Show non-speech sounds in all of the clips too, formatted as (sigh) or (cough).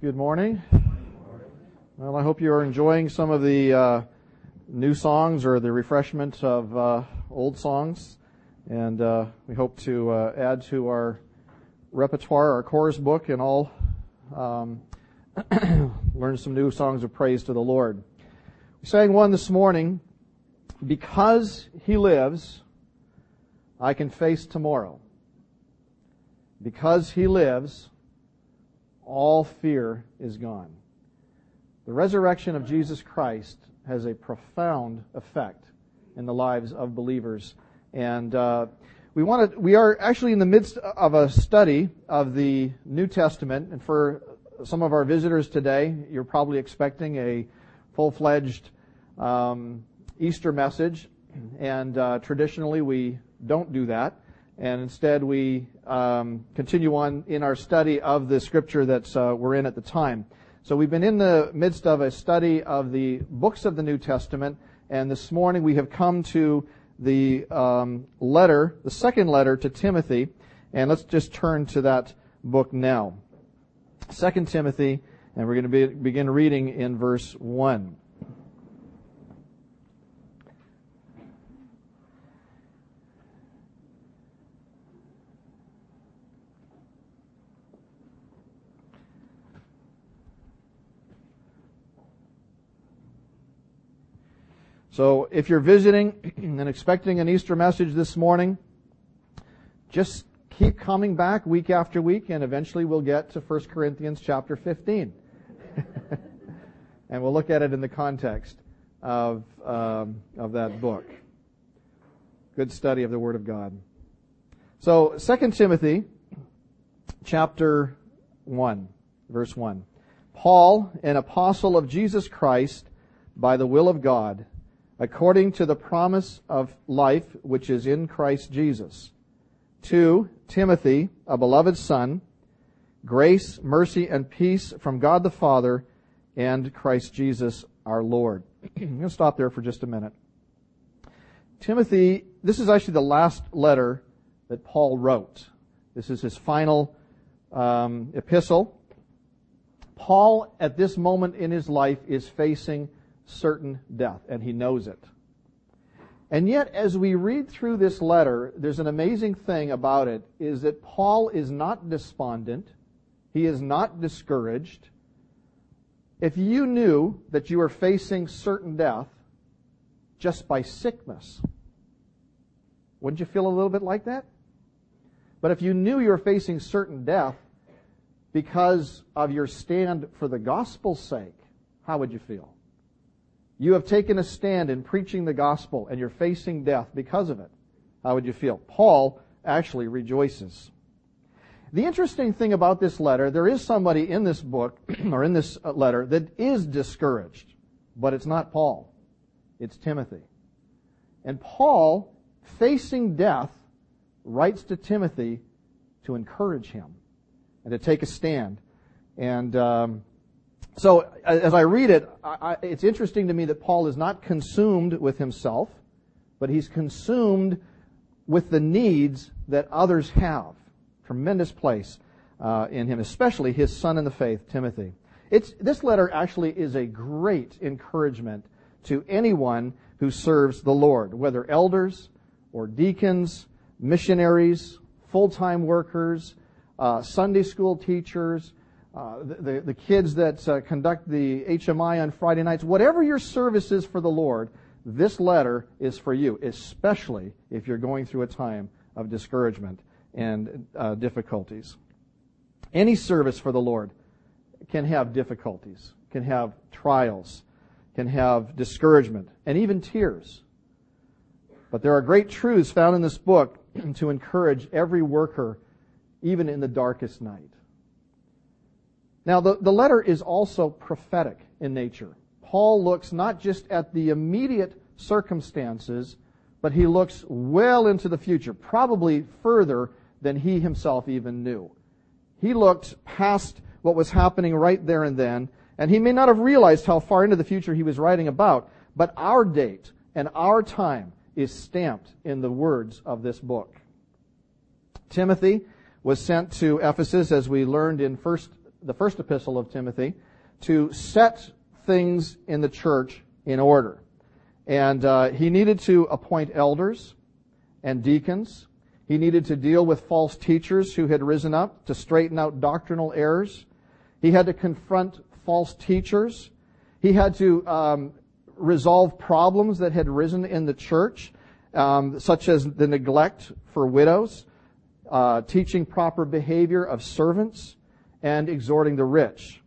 Good morning. Well, I hope you are enjoying some of the uh, new songs or the refreshment of uh, old songs. And uh, we hope to uh, add to our repertoire, our chorus book, and all um, (clears throat) learn some new songs of praise to the Lord. We sang one this morning, Because He Lives, I Can Face Tomorrow. Because He lives, all fear is gone. The resurrection of Jesus Christ has a profound effect in the lives of believers. And uh, we want to, we are actually in the midst of a study of the New Testament. And for some of our visitors today, you're probably expecting a full-fledged um, Easter message. And uh, traditionally, we don't do that and instead we um, continue on in our study of the scripture that uh, we're in at the time. So we've been in the midst of a study of the books of the New Testament, and this morning we have come to the um, letter, the second letter to Timothy, and let's just turn to that book now. Second Timothy, and we're going to be, begin reading in verse one. So if you're visiting and expecting an Easter message this morning, just keep coming back week after week and eventually we'll get to 1 Corinthians chapter 15. (laughs) and we'll look at it in the context of, um, of that book. Good study of the Word of God. So 2 Timothy chapter 1, verse 1. Paul, an apostle of Jesus Christ by the will of God, according to the promise of life which is in Christ Jesus. To Timothy, a beloved son, grace, mercy, and peace from God the Father and Christ Jesus our Lord. (clears throat) I'm going to stop there for just a minute. Timothy, this is actually the last letter that Paul wrote. This is his final um, epistle. Paul, at this moment in his life, is facing certain death, and he knows it. And yet, as we read through this letter, there's an amazing thing about it, is that Paul is not despondent. He is not discouraged. If you knew that you were facing certain death just by sickness, wouldn't you feel a little bit like that? But if you knew you were facing certain death because of your stand for the gospel's sake, how would you feel? You have taken a stand in preaching the gospel and you're facing death because of it. How would you feel? Paul actually rejoices. The interesting thing about this letter, there is somebody in this book, (clears throat) or in this uh, letter, that is discouraged. But it's not Paul. It's Timothy. And Paul, facing death, writes to Timothy to encourage him and to take a stand. And um, so as I read it, I, it's interesting to me that Paul is not consumed with himself, but he's consumed with the needs that others have. Tremendous place uh, in him, especially his son in the faith, Timothy. It's, this letter actually is a great encouragement to anyone who serves the Lord, whether elders or deacons, missionaries, full-time workers, uh, Sunday school teachers, uh, the, the kids that uh, conduct the HMI on Friday nights, whatever your service is for the Lord, this letter is for you, especially if you're going through a time of discouragement and uh, difficulties. Any service for the Lord can have difficulties, can have trials, can have discouragement, and even tears. But there are great truths found in this book (clears throat) to encourage every worker, even in the darkest night. Now, the, the letter is also prophetic in nature. Paul looks not just at the immediate circumstances, but he looks well into the future, probably further than he himself even knew. He looked past what was happening right there and then, and he may not have realized how far into the future he was writing about, but our date and our time is stamped in the words of this book. Timothy was sent to Ephesus, as we learned in 1 the first epistle of Timothy, to set things in the church in order. And uh, he needed to appoint elders and deacons. He needed to deal with false teachers who had risen up to straighten out doctrinal errors. He had to confront false teachers. He had to um, resolve problems that had risen in the church, um, such as the neglect for widows, uh, teaching proper behavior of servants, and exhorting the rich.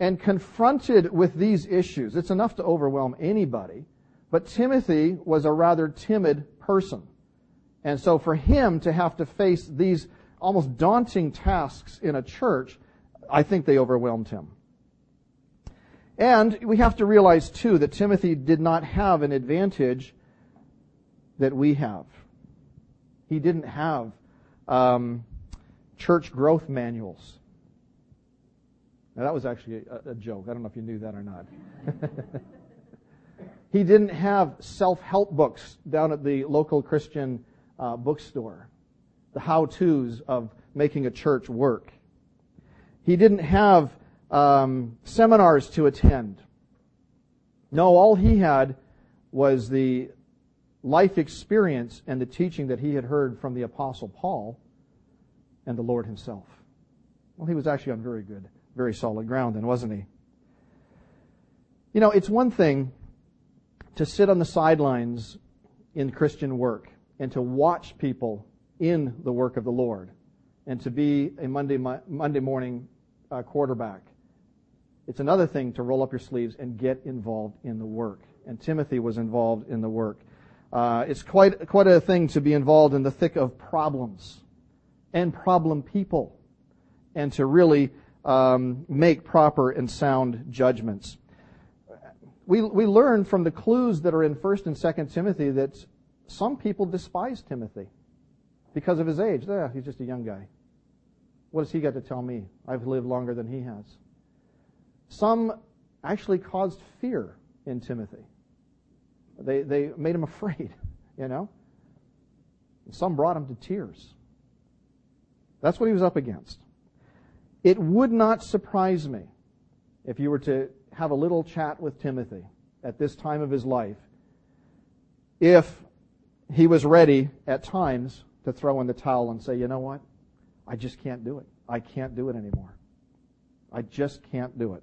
And confronted with these issues, it's enough to overwhelm anybody, but Timothy was a rather timid person. And so for him to have to face these almost daunting tasks in a church, I think they overwhelmed him. And we have to realize too that Timothy did not have an advantage that we have. He didn't have um, church growth manuals. Now that was actually a, a joke. I don't know if you knew that or not. (laughs) he didn't have self-help books down at the local Christian uh, bookstore. The how-tos of making a church work. He didn't have um, seminars to attend. No, all he had was the life experience and the teaching that he had heard from the Apostle Paul and the Lord himself. Well, he was actually on very good, very solid ground then, wasn't he? You know, it's one thing to sit on the sidelines in Christian work and to watch people in the work of the Lord and to be a Monday, Monday morning uh, quarterback. It's another thing to roll up your sleeves and get involved in the work. And Timothy was involved in the work. Uh, it's quite, quite a thing to be involved in the thick of problems and problem people and to really um, make proper and sound judgments. We, we learn from the clues that are in 1st and 2nd Timothy that some people despise Timothy because of his age. Yeah, he's just a young guy. What has he got to tell me? I've lived longer than he has. Some actually caused fear in Timothy. They, they made him (laughs) afraid, you know? Some brought him to tears. That's what he was up against. It would not surprise me if you were to have a little chat with Timothy at this time of his life if he was ready at times to throw in the towel and say, you know what? I just can't do it. I can't do it anymore. I just can't do it.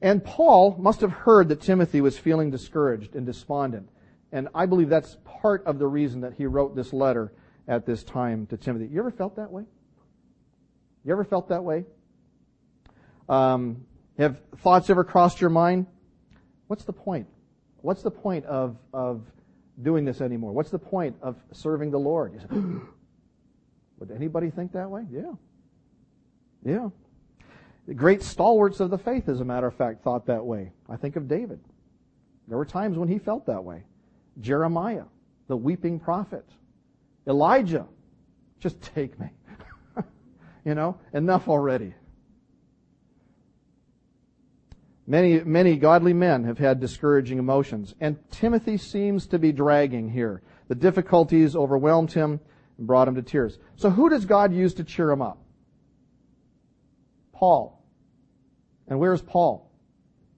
And Paul must have heard that Timothy was feeling discouraged and despondent. And I believe that's part of the reason that he wrote this letter at this time to Timothy. You ever felt that way? You ever felt that way? Um, have thoughts ever crossed your mind? What's the point? What's the point of, of doing this anymore? What's the point of serving the Lord? Say, (gasps) Would anybody think that way? Yeah. Yeah. The great stalwarts of the faith, as a matter of fact, thought that way. I think of David. There were times when he felt that way. Jeremiah, the weeping prophet. Elijah, just take me. You know, enough already. Many, many godly men have had discouraging emotions, and Timothy seems to be dragging here. The difficulties overwhelmed him and brought him to tears. So who does God use to cheer him up? Paul. And where's Paul?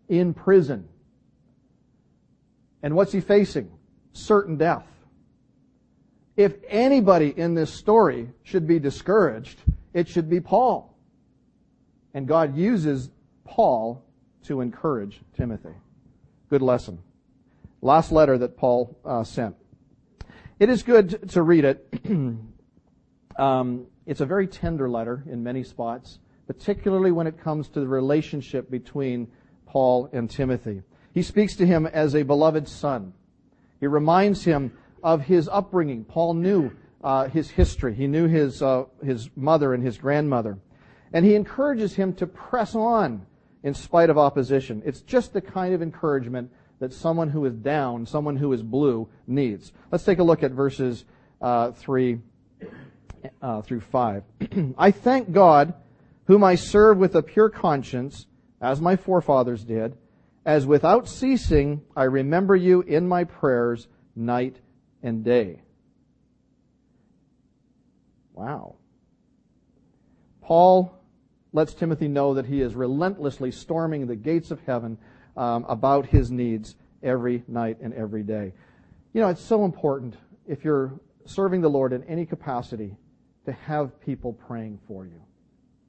In prison. And what's he facing? Certain death. If anybody in this story should be discouraged, it should be Paul. And God uses Paul to encourage Timothy. Good lesson. Last letter that Paul uh, sent. It is good to read it. (clears throat) um, it's a very tender letter in many spots particularly when it comes to the relationship between Paul and Timothy. He speaks to him as a beloved son. He reminds him of his upbringing. Paul knew uh, his history. He knew his uh, his mother and his grandmother, and he encourages him to press on in spite of opposition. It's just the kind of encouragement that someone who is down, someone who is blue, needs. Let's take a look at verses uh, three uh, through five. (clears throat) I thank God whom I serve with a pure conscience, as my forefathers did, as without ceasing I remember you in my prayers night and day. Wow. Paul lets Timothy know that he is relentlessly storming the gates of heaven um, about his needs every night and every day. You know, it's so important if you're serving the Lord in any capacity to have people praying for you.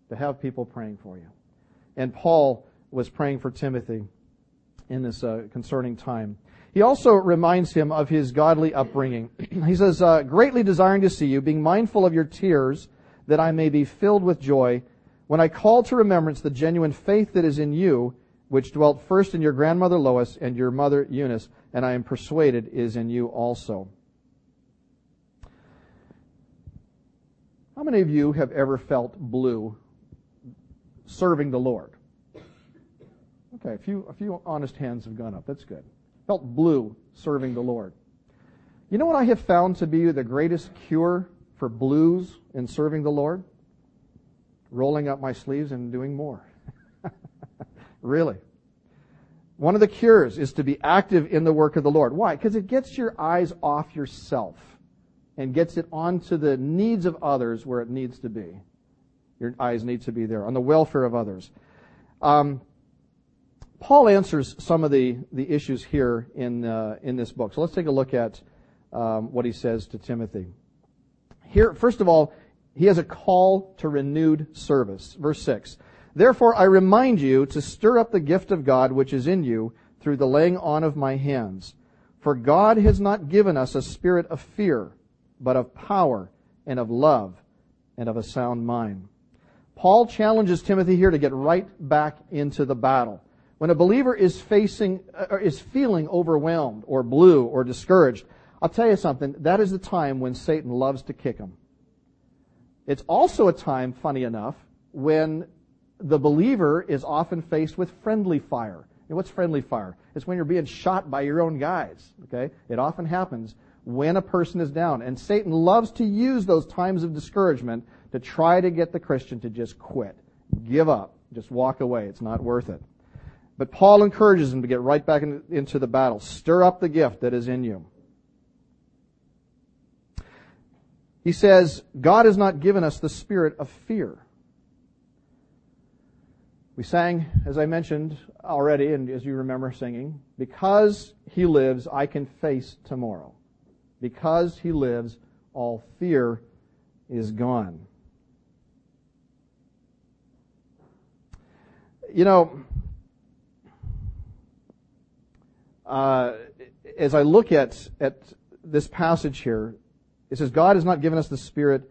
To have people praying for you. And Paul was praying for Timothy in this uh, concerning time. He also reminds him of his godly upbringing. (clears throat) he says, uh, greatly desiring to see you, being mindful of your tears, that I may be filled with joy, when I call to remembrance the genuine faith that is in you, which dwelt first in your grandmother Lois and your mother Eunice, and I am persuaded is in you also. How many of you have ever felt blue serving the Lord? Okay, a few, a few honest hands have gone up. That's good. Felt blue serving the Lord. You know what I have found to be the greatest cure for blues in serving the Lord? Rolling up my sleeves and doing more. (laughs) really. One of the cures is to be active in the work of the Lord. Why? Because it gets your eyes off yourself and gets it onto the needs of others where it needs to be. Your eyes need to be there, on the welfare of others. Um, Paul answers some of the, the issues here in, uh, in this book. So let's take a look at um, what he says to Timothy. Here, first of all, he has a call to renewed service. Verse 6. Therefore I remind you to stir up the gift of God which is in you through the laying on of my hands. For God has not given us a spirit of fear, but of power and of love and of a sound mind. Paul challenges Timothy here to get right back into the battle. When a believer is facing, uh, is feeling overwhelmed or blue or discouraged, I'll tell you something, that is the time when Satan loves to kick him. It's also a time, funny enough, when the believer is often faced with friendly fire. And what's friendly fire? It's when you're being shot by your own guys. Okay? It often happens when a person is down. And Satan loves to use those times of discouragement to try to get the Christian to just quit. Give up. Just walk away. It's not worth it. But Paul encourages him to get right back in, into the battle. Stir up the gift that is in you. He says, God has not given us the spirit of fear. We sang, as I mentioned already, and as you remember singing, because he lives, I can face tomorrow. Because he lives, all fear is gone. You know, uh, as I look at, at this passage here, it says, God has not given us the spirit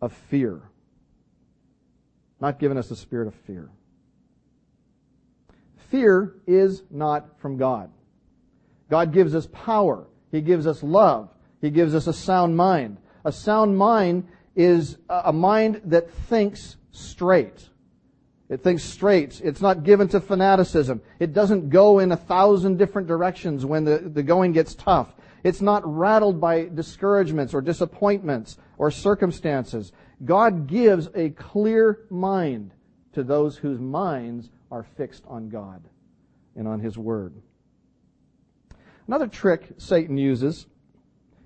of fear. Not given us the spirit of fear. Fear is not from God. God gives us power. He gives us love. He gives us a sound mind. A sound mind is a mind that thinks straight. It thinks straight. It's not given to fanaticism. It doesn't go in a thousand different directions when the, the going gets tough. It's not rattled by discouragements or disappointments or circumstances. God gives a clear mind to those whose minds are fixed on God and on His Word. Another trick Satan uses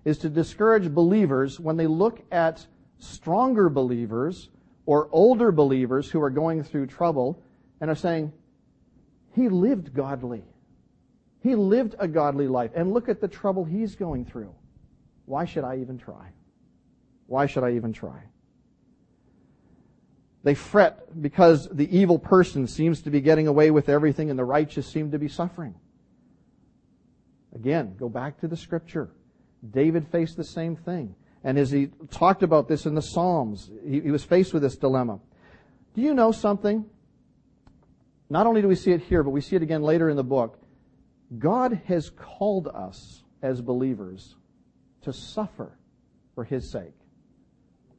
is to discourage believers when they look at stronger believers or older believers who are going through trouble and are saying, he lived godly. He lived a godly life. And look at the trouble he's going through. Why should I even try? Why should I even try? They fret because the evil person seems to be getting away with everything and the righteous seem to be suffering. Again, go back to the scripture. David faced the same thing. And as he talked about this in the Psalms, he, he was faced with this dilemma. Do you know something? Not only do we see it here, but we see it again later in the book. God has called us as believers to suffer for his sake.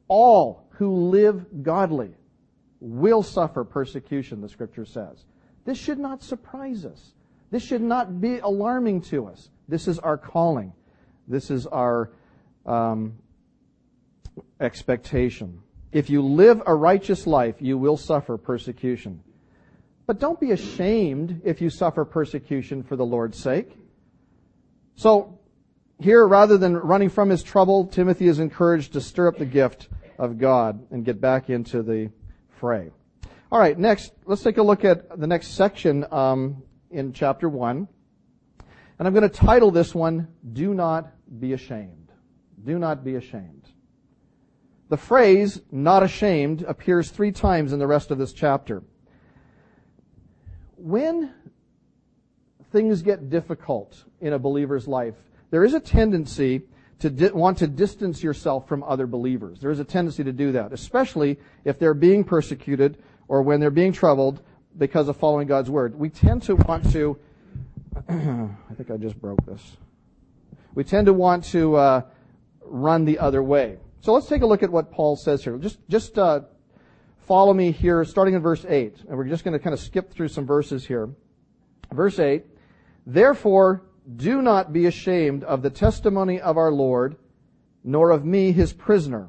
All who live godly will suffer persecution, the scripture says. This should not surprise us. This should not be alarming to us. This is our calling. This is our um, expectation. If you live a righteous life, you will suffer persecution. But don't be ashamed if you suffer persecution for the Lord's sake. So, here, rather than running from his trouble, Timothy is encouraged to stir up the gift of God and get back into the fray. All right, next, let's take a look at the next section um, in chapter 1. And I'm going to title this one, Do Not Be Ashamed. Do Not Be Ashamed. The phrase, not ashamed, appears three times in the rest of this chapter. When things get difficult in a believer's life, there is a tendency to di- want to distance yourself from other believers. There is a tendency to do that, especially if they're being persecuted or when they're being troubled because of following God's word. We tend to want to, (clears throat) I think I just broke this. We tend to want to uh, run the other way. So let's take a look at what Paul says here. Just, just uh, follow me here, starting in verse 8. And we're just going to kind of skip through some verses here. Verse 8. Therefore, do not be ashamed of the testimony of our Lord, nor of me, his prisoner,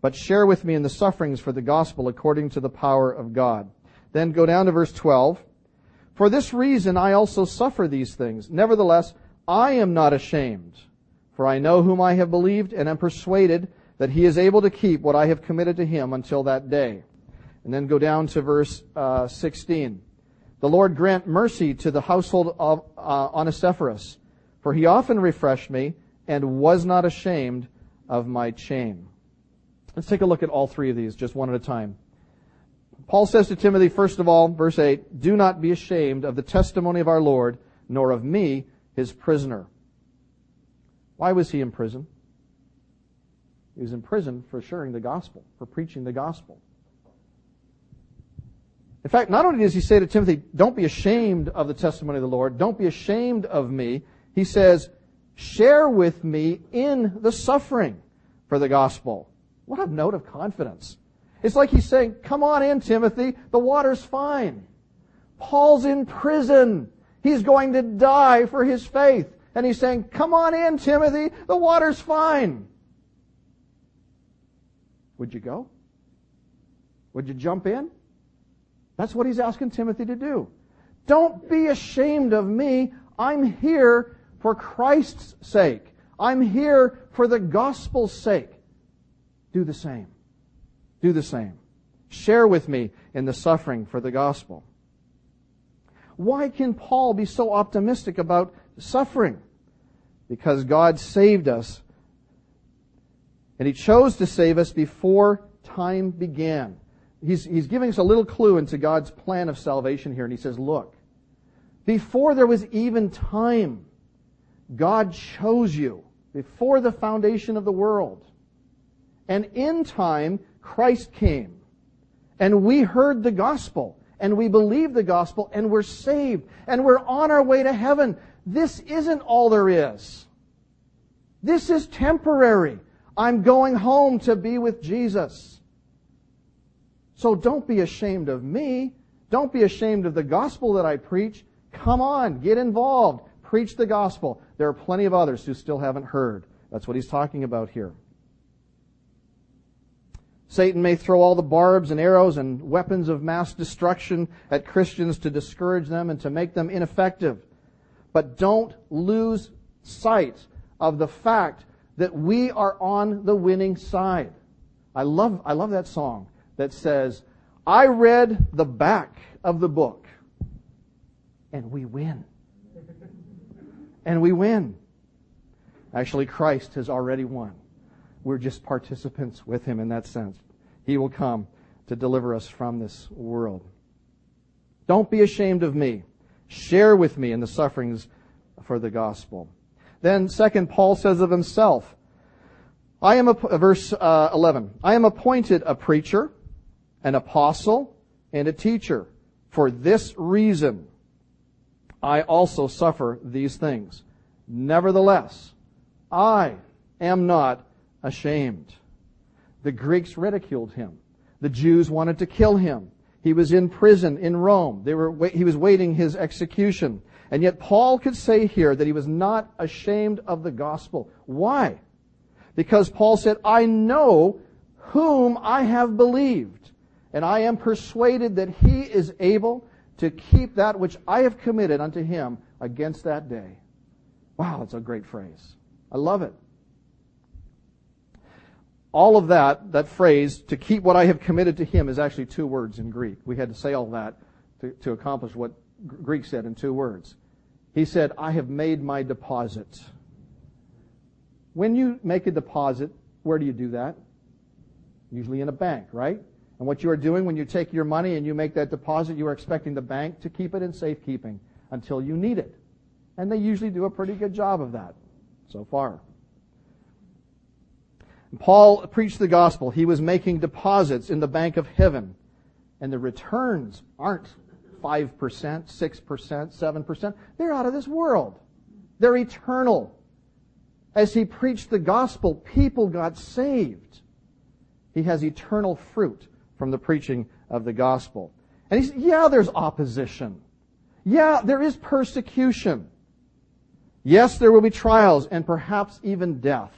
but share with me in the sufferings for the gospel according to the power of God. Then go down to verse 12. For this reason I also suffer these things. Nevertheless, I am not ashamed, for I know whom I have believed and am persuaded that he is able to keep what I have committed to him until that day. And then go down to verse uh, 16. The Lord grant mercy to the household of uh, Onesiphorus, for he often refreshed me and was not ashamed of my chain. Let's take a look at all three of these, just one at a time. Paul says to Timothy, first of all, verse 8, Do not be ashamed of the testimony of our Lord, nor of me, his prisoner. Why was he in prison? He was in prison for sharing the gospel, for preaching the gospel. In fact, not only does he say to Timothy, don't be ashamed of the testimony of the Lord, don't be ashamed of me, he says, share with me in the suffering for the gospel. What a note of confidence. It's like he's saying, come on in, Timothy, the water's fine. Paul's in prison. He's going to die for his faith. And he's saying, come on in, Timothy, the water's fine. Would you go? Would you jump in? That's what he's asking Timothy to do. Don't be ashamed of me. I'm here for Christ's sake. I'm here for the gospel's sake. Do the same. Do the same. Share with me in the suffering for the gospel. Why can Paul be so optimistic about suffering? Because God saved us. And He chose to save us before time began he's, he's giving us a little clue into God's plan of salvation here. And he says, look, before there was even time, God chose you before the foundation of the world. And in time, Christ came. And we heard the gospel. And we believed the gospel. And we're saved. And we're on our way to heaven. This isn't all there is. This is temporary. I'm going home to be with Jesus. So don't be ashamed of me. Don't be ashamed of the gospel that I preach. Come on, get involved. Preach the gospel. There are plenty of others who still haven't heard. That's what he's talking about here. Satan may throw all the barbs and arrows and weapons of mass destruction at Christians to discourage them and to make them ineffective. But don't lose sight of the fact that we are on the winning side. I love, I love that song that says, I read the back of the book and we win. (laughs) And we win. Actually, Christ has already won. We're just participants with him in that sense. He will come to deliver us from this world. Don't be ashamed of me. Share with me in the sufferings for the gospel. Then, second, Paul says of himself, I am a, verse uh, 11, I am appointed a preacher an apostle, and a teacher. For this reason, I also suffer these things. Nevertheless, I am not ashamed. The Greeks ridiculed him. The Jews wanted to kill him. He was in prison in Rome. They were, he was waiting his execution. And yet Paul could say here that he was not ashamed of the gospel. Why? Because Paul said, I know whom I have believed and I am persuaded that he is able to keep that which I have committed unto him against that day. Wow, that's a great phrase. I love it. All of that, that phrase, to keep what I have committed to him, is actually two words in Greek. We had to say all that to, to accomplish what Greek said in two words. He said, I have made my deposit. When you make a deposit, where do you do that? Usually in a bank, right? And what you are doing when you take your money and you make that deposit, you are expecting the bank to keep it in safekeeping until you need it. And they usually do a pretty good job of that so far. Paul preached the gospel. He was making deposits in the bank of heaven. And the returns aren't 5%, 6%, 7%. They're out of this world. They're eternal. As he preached the gospel, people got saved. He has eternal fruit from the preaching of the gospel. And he said, yeah, there's opposition. Yeah, there is persecution. Yes, there will be trials and perhaps even death.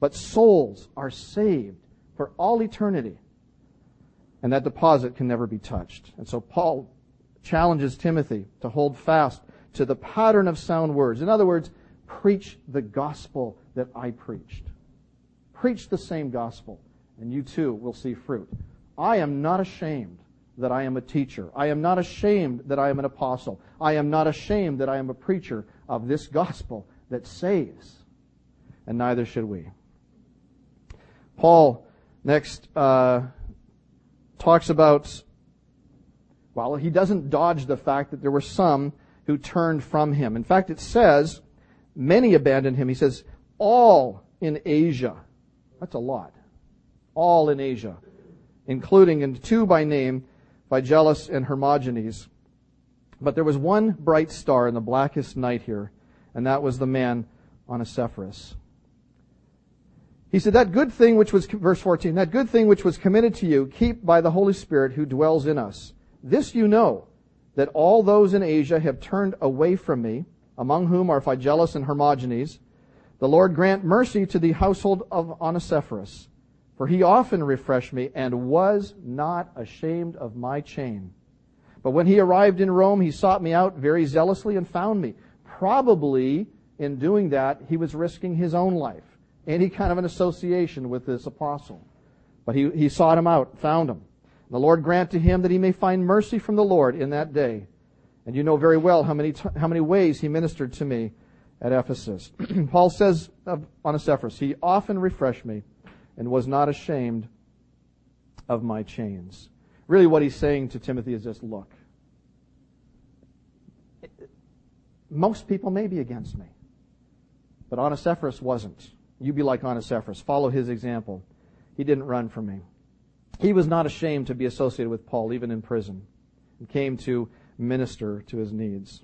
But souls are saved for all eternity. And that deposit can never be touched. And so Paul challenges Timothy to hold fast to the pattern of sound words. In other words, preach the gospel that I preached. Preach the same gospel, and you too will see fruit. I am not ashamed that I am a teacher. I am not ashamed that I am an apostle. I am not ashamed that I am a preacher of this gospel that saves. And neither should we. Paul next uh, talks about, well, he doesn't dodge the fact that there were some who turned from him. In fact, it says, many abandoned him. He says, all in Asia. That's a lot. All in Asia, including, and two by name, Phygellus and Hermogenes. But there was one bright star in the blackest night here, and that was the man on Onesiphorus. He said, that good thing which was, verse 14, that good thing which was committed to you, keep by the Holy Spirit who dwells in us. This you know, that all those in Asia have turned away from me, among whom are Phygellus and Hermogenes. The Lord grant mercy to the household of Onesiphorus, for he often refreshed me and was not ashamed of my chain. But when he arrived in Rome, he sought me out very zealously and found me. Probably in doing that, he was risking his own life any kind of an association with this apostle. But he, he sought him out, found him. The Lord grant to him that he may find mercy from the Lord in that day. And you know very well how many, t- how many ways he ministered to me at Ephesus. (clears throat) Paul says of Onesiphorus, he often refreshed me and was not ashamed of my chains. Really what he's saying to Timothy is this, look, most people may be against me, but Onesiphorus wasn't. You be like Onesiphorus. Follow his example. He didn't run from me. He was not ashamed to be associated with Paul, even in prison, and came to minister to his needs.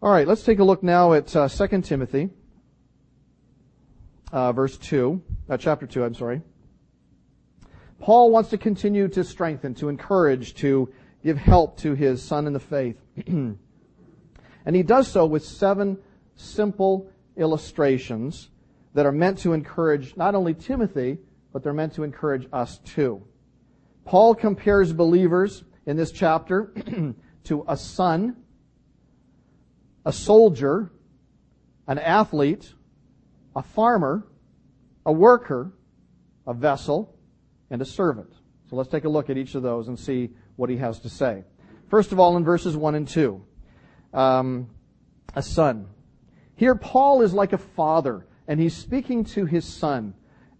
All right, let's take a look now at uh, 2 Timothy, uh, verse 2, uh, chapter 2, I'm sorry. Paul wants to continue to strengthen, to encourage, to give help to his son in the faith. (clears throat) and he does so with seven simple illustrations that are meant to encourage not only Timothy, but they're meant to encourage us too. Paul compares believers in this chapter (clears throat) to a son, a soldier, an athlete, a farmer, a worker, a vessel, and a servant. So let's take a look at each of those and see what he has to say. First of all, in verses 1 and 2, um, a son. Here, Paul is like a father, and he's speaking to his son.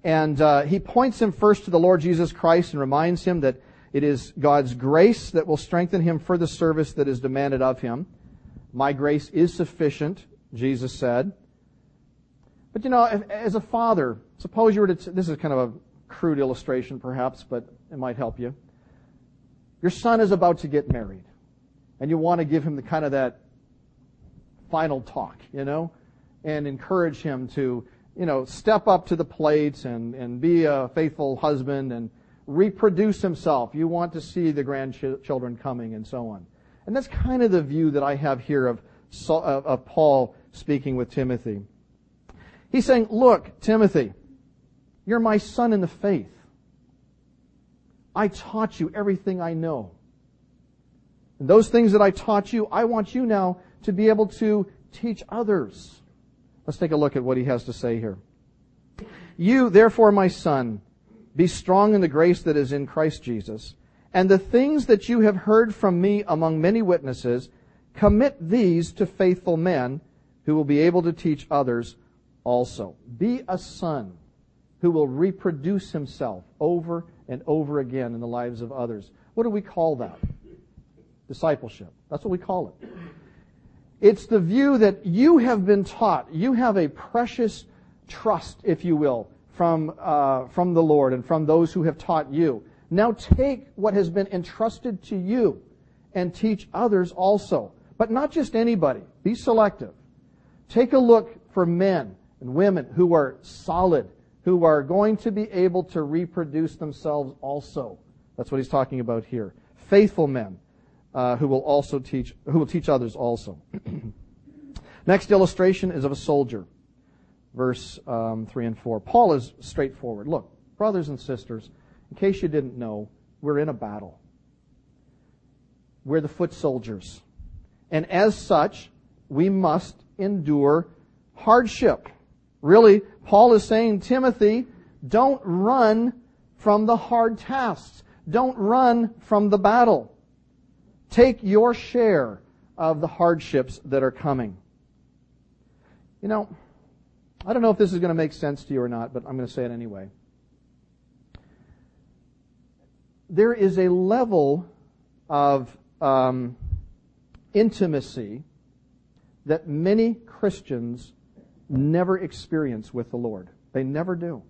And uh, he points him first to the Lord Jesus Christ and reminds him that it is God's grace that will strengthen him for the service that is demanded of him. My grace is sufficient, Jesus said. But you know, as a father, suppose you were to, t- this is kind of a crude illustration perhaps, but it might help you. Your son is about to get married, and you want to give him the kind of that final talk, you know, and encourage him to, you know, step up to the plate and, and be a faithful husband and reproduce himself. You want to see the grandchildren coming and so on. And that's kind of the view that I have here of, of Paul speaking with Timothy. He's saying, look, Timothy, you're my son in the faith. I taught you everything I know. And those things that I taught you, I want you now to be able to teach others. Let's take a look at what he has to say here. You, therefore, my son, be strong in the grace that is in Christ Jesus. And the things that you have heard from me among many witnesses, commit these to faithful men who will be able to teach others also. Be a son who will reproduce himself over and over again in the lives of others. What do we call that? Discipleship. That's what we call it. It's the view that you have been taught. You have a precious trust, if you will, from, uh, from the Lord and from those who have taught you. Now take what has been entrusted to you and teach others also. But not just anybody. Be selective. Take a look for men and women who are solid, who are going to be able to reproduce themselves also. That's what he's talking about here. Faithful men uh, who will also teach, who will teach others also. (clears throat) Next illustration is of a soldier verse um, 3 and 4. Paul is straightforward. Look, brothers and sisters, in case you didn't know, we're in a battle. We're the foot soldiers. And as such, we must endure hardship. Really, Paul is saying, Timothy, don't run from the hard tasks. Don't run from the battle. Take your share of the hardships that are coming. You know, I don't know if this is going to make sense to you or not, but I'm going to say it anyway. There is a level of um, intimacy that many Christians never experience with the Lord. They never do.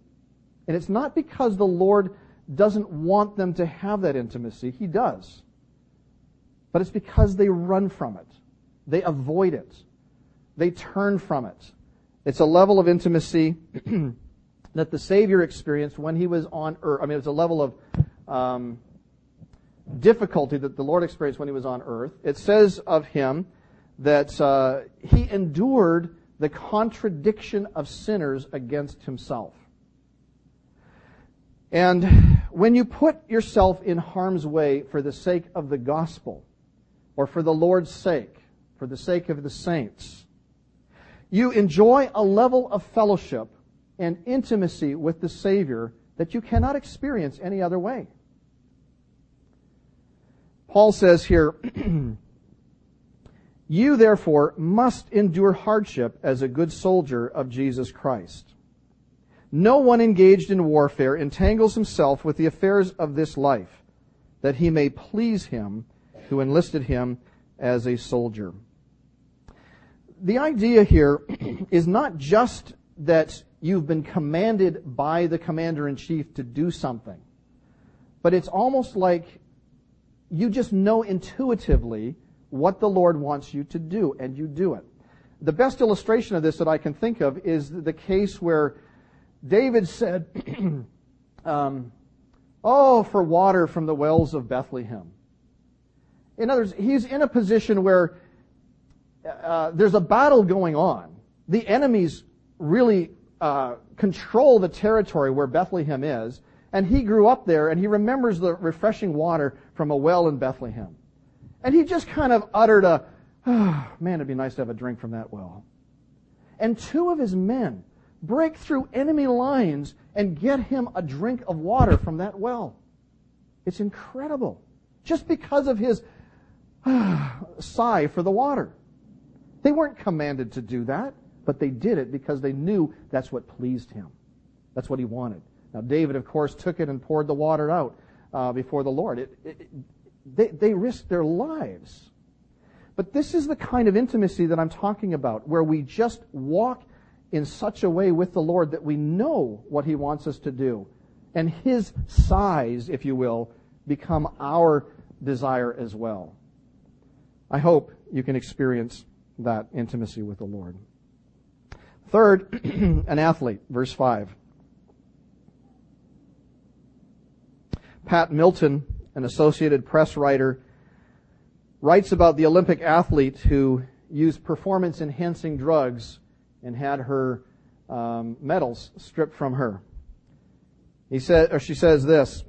And it's not because the Lord doesn't want them to have that intimacy. He does. But it's because they run from it. They avoid it. They turn from it. It's a level of intimacy (clears throat) that the Savior experienced when he was on earth. I mean, it's a level of um, difficulty that the Lord experienced when he was on earth. It says of him that uh, he endured the contradiction of sinners against himself. And when you put yourself in harm's way for the sake of the gospel, or for the Lord's sake, for the sake of the saints, you enjoy a level of fellowship and intimacy with the Savior that you cannot experience any other way. Paul says here, (clears throat) You therefore must endure hardship as a good soldier of Jesus Christ. No one engaged in warfare entangles himself with the affairs of this life, that he may please him who enlisted him as a soldier the idea here (clears throat) is not just that you've been commanded by the commander in chief to do something, but it's almost like you just know intuitively what the Lord wants you to do, and you do it. The best illustration of this that I can think of is the case where David said, (clears throat) um, Oh, for water from the wells of Bethlehem. In other words, he's in a position where uh, there's a battle going on. The enemies really uh, control the territory where Bethlehem is, and he grew up there, and he remembers the refreshing water from a well in Bethlehem. And he just kind of uttered a, oh, man, it'd be nice to have a drink from that well. And two of his men break through enemy lines and get him a drink of water from that well. It's incredible. Just because of his (sighs) sigh for the water. They weren't commanded to do that, but they did it because they knew that's what pleased him. That's what he wanted. Now, David, of course, took it and poured the water out uh, before the Lord. It, it, they, they risked their lives. But this is the kind of intimacy that I'm talking about, where we just walk in such a way with the Lord that we know what He wants us to do. And His sighs, if you will, become our desire as well. I hope you can experience that intimacy with the Lord. Third, (clears throat) an athlete, verse 5. Pat Milton, an Associated Press writer, writes about the Olympic athlete who used performance enhancing drugs and had her um, medals stripped from her. He said, or she says this,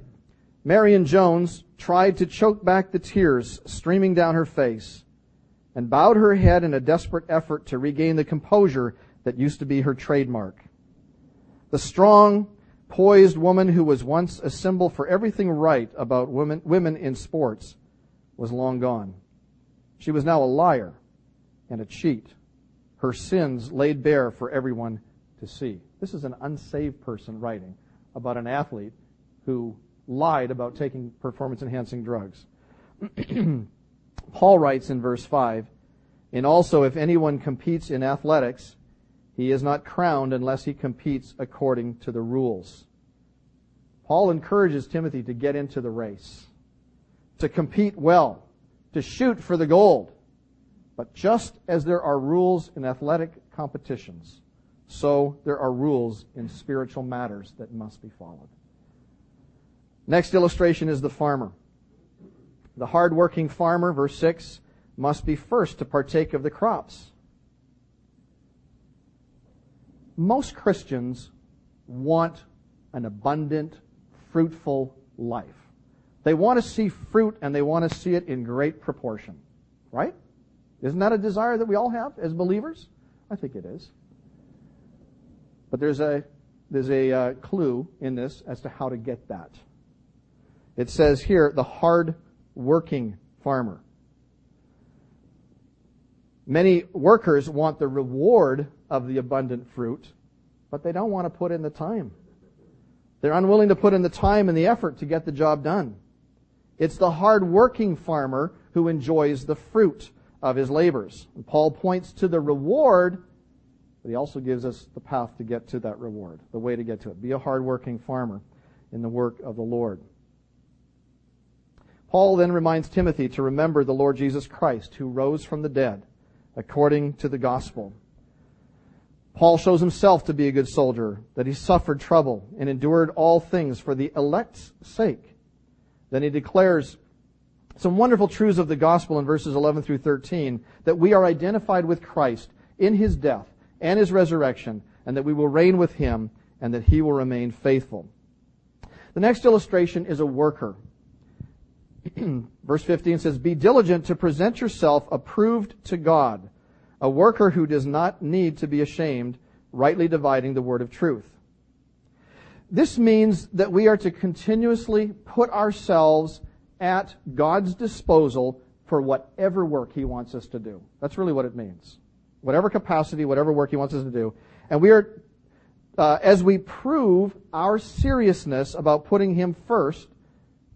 Marion Jones tried to choke back the tears streaming down her face and bowed her head in a desperate effort to regain the composure that used to be her trademark. The strong, poised woman who was once a symbol for everything right about women, women in sports was long gone. She was now a liar and a cheat. Her sins laid bare for everyone to see. This is an unsaved person writing about an athlete who lied about taking performance enhancing drugs. (clears throat) Paul writes in verse 5 And also, if anyone competes in athletics, he is not crowned unless he competes according to the rules. Paul encourages Timothy to get into the race, to compete well, to shoot for the gold. But just as there are rules in athletic competitions, so there are rules in spiritual matters that must be followed. Next illustration is the farmer. The hardworking farmer, verse 6, must be first to partake of the crops. Most Christians want an abundant, fruitful life. They want to see fruit and they want to see it in great proportion. Right? Isn't that a desire that we all have as believers? I think it is. But there's a, there's a uh, clue in this as to how to get that. It says here, the hard working farmer. Many workers want the reward of the abundant fruit, but they don't want to put in the time. They're unwilling to put in the time and the effort to get the job done. It's the hard-working farmer who enjoys the fruit of his labors. And Paul points to the reward, but he also gives us the path to get to that reward, the way to get to it. Be a hard-working farmer in the work of the Lord. Paul then reminds Timothy to remember the Lord Jesus Christ who rose from the dead according to the gospel. Paul shows himself to be a good soldier, that he suffered trouble and endured all things for the elect's sake. Then he declares some wonderful truths of the gospel in verses 11 through 13, that we are identified with Christ in his death and his resurrection, and that we will reign with him, and that he will remain faithful. The next illustration is a worker. (clears throat) Verse 15 says, Be diligent to present yourself approved to God, a worker who does not need to be ashamed, rightly dividing the word of truth. This means that we are to continuously put ourselves at God's disposal for whatever work He wants us to do. That's really what it means. Whatever capacity, whatever work He wants us to do. And we are, uh, as we prove our seriousness about putting Him first,